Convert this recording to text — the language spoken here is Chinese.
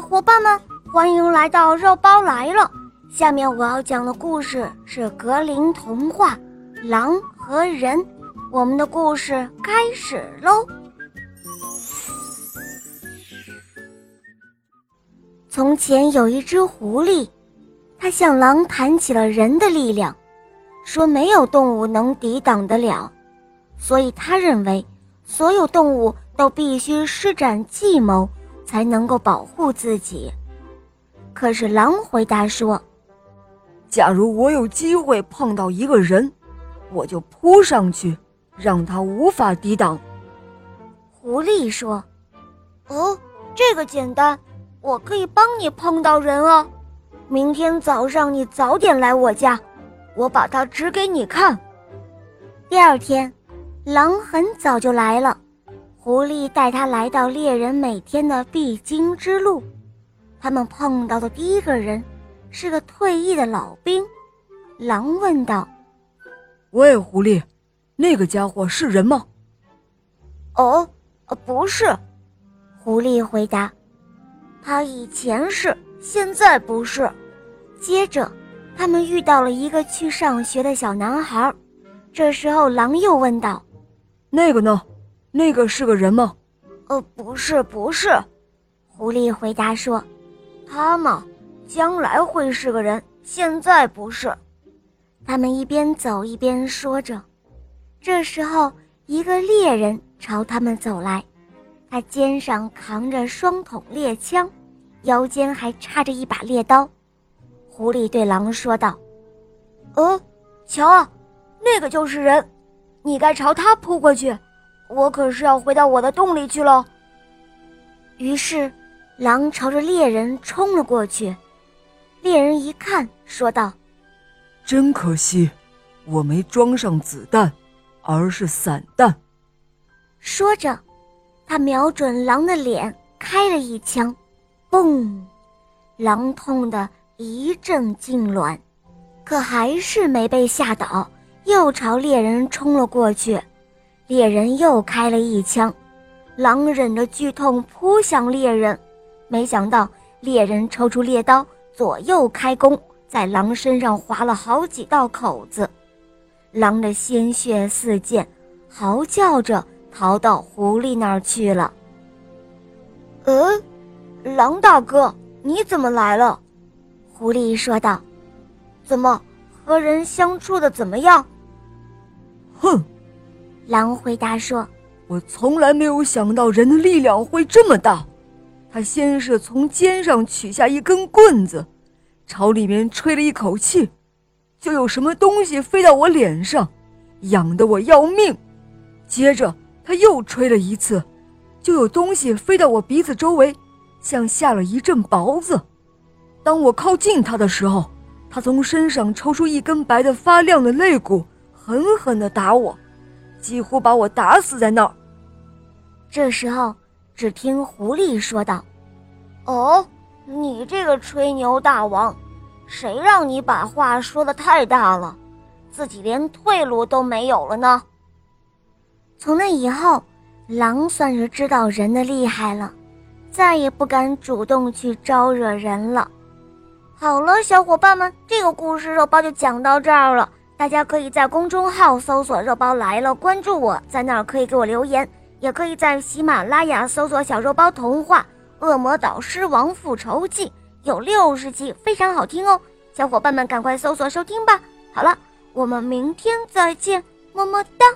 伙伴们，欢迎来到肉包来了。下面我要讲的故事是格林童话《狼和人》。我们的故事开始喽。从前有一只狐狸，它向狼谈起了人的力量，说没有动物能抵挡得了，所以他认为所有动物都必须施展计谋。才能够保护自己。可是狼回答说：“假如我有机会碰到一个人，我就扑上去，让他无法抵挡。”狐狸说：“哦，这个简单，我可以帮你碰到人哦。明天早上你早点来我家，我把它指给你看。”第二天，狼很早就来了。狐狸带他来到猎人每天的必经之路，他们碰到的第一个人是个退役的老兵。狼问道：“喂，狐狸，那个家伙是人吗？”“哦，不是。”狐狸回答。“他以前是，现在不是。”接着，他们遇到了一个去上学的小男孩。这时候，狼又问道：“那个呢？”那个是个人吗？呃，不是，不是。狐狸回答说：“他嘛，将来会是个人，现在不是。”他们一边走一边说着。这时候，一个猎人朝他们走来，他肩上扛着双筒猎枪，腰间还插着一把猎刀。狐狸对狼说道：“呃，瞧啊，那个就是人，你该朝他扑过去。”我可是要回到我的洞里去了。于是，狼朝着猎人冲了过去。猎人一看，说道：“真可惜，我没装上子弹，而是散弹。”说着，他瞄准狼的脸开了一枪，嘣！狼痛得一阵痉挛，可还是没被吓倒，又朝猎人冲了过去。猎人又开了一枪，狼忍着剧痛扑向猎人，没想到猎人抽出猎刀，左右开弓，在狼身上划了好几道口子，狼的鲜血四溅，嚎叫着逃到狐狸那儿去了。呃，狼大哥，你怎么来了？狐狸说道。怎么和人相处的怎么样？哼。狼回答说：“我从来没有想到人的力量会这么大。他先是从肩上取下一根棍子，朝里面吹了一口气，就有什么东西飞到我脸上，痒得我要命。接着他又吹了一次，就有东西飞到我鼻子周围，像下了一阵雹子。当我靠近他的时候，他从身上抽出一根白的发亮的肋骨，狠狠地打我。”几乎把我打死在那儿。这时候，只听狐狸说道：“哦，你这个吹牛大王，谁让你把话说的太大了，自己连退路都没有了呢？”从那以后，狼算是知道人的厉害了，再也不敢主动去招惹人了。好了，小伙伴们，这个故事肉包就讲到这儿了。大家可以在公众号搜索“肉包来了”，关注我，在那儿可以给我留言，也可以在喜马拉雅搜索“小肉包童话《恶魔岛狮王复仇记》”，有六十集，非常好听哦。小伙伴们赶快搜索收听吧。好了，我们明天再见，么么哒。